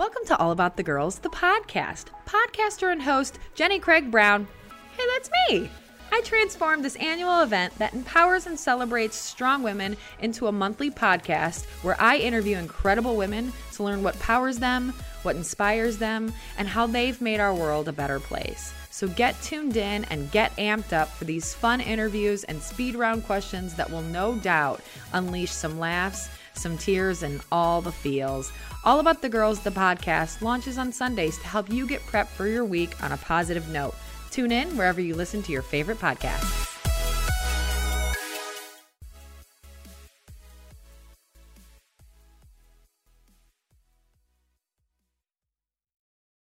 Welcome to All About the Girls, the podcast. Podcaster and host Jenny Craig Brown. Hey, that's me. I transformed this annual event that empowers and celebrates strong women into a monthly podcast where I interview incredible women to learn what powers them, what inspires them, and how they've made our world a better place. So get tuned in and get amped up for these fun interviews and speed round questions that will no doubt unleash some laughs, some tears, and all the feels. All About the Girls, the podcast, launches on Sundays to help you get prepped for your week on a positive note. Tune in wherever you listen to your favorite podcast.